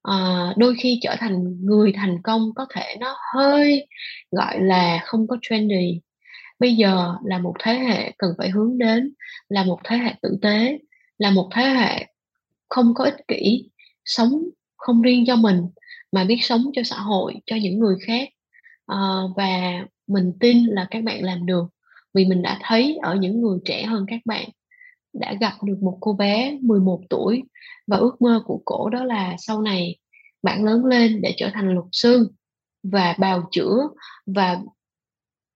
à, đôi khi trở thành người thành công có thể nó hơi gọi là không có trendy. Bây giờ là một thế hệ cần phải hướng đến là một thế hệ tử tế là một thế hệ không có ích kỷ sống không riêng cho mình mà biết sống cho xã hội cho những người khác. À, và mình tin là các bạn làm được vì mình đã thấy ở những người trẻ hơn các bạn đã gặp được một cô bé 11 tuổi và ước mơ của cổ đó là sau này bạn lớn lên để trở thành luật sư và bào chữa và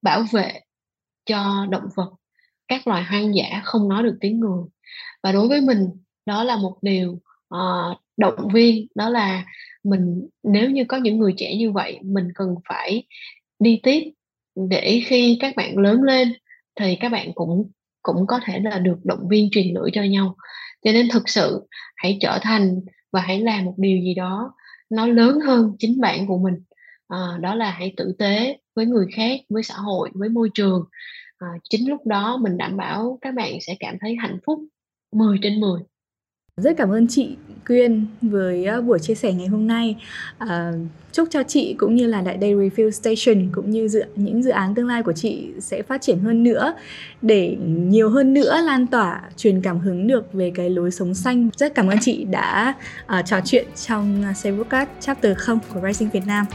bảo vệ cho động vật. Các loài hoang dã không nói được tiếng người. Và đối với mình đó là một điều uh, động viên đó là mình nếu như có những người trẻ như vậy mình cần phải đi tiếp để khi các bạn lớn lên thì các bạn cũng cũng có thể là được động viên truyền lửa cho nhau. Cho nên thực sự hãy trở thành và hãy làm một điều gì đó nó lớn hơn chính bạn của mình. À, đó là hãy tử tế với người khác với xã hội với môi trường. À, chính lúc đó mình đảm bảo các bạn sẽ cảm thấy hạnh phúc 10 trên 10 rất cảm ơn chị Quyên với ờ, buổi chia sẻ ngày hôm nay. À, chúc cho chị cũng như là Đại đây Refill Station cũng như dự, những dự án tương lai của chị sẽ phát triển hơn nữa để nhiều hơn nữa lan tỏa truyền cảm hứng được về cái lối sống xanh. Rất cảm ơn chị đã uh, trò chuyện trong uh, Chapter 0 của Rising Việt Nam.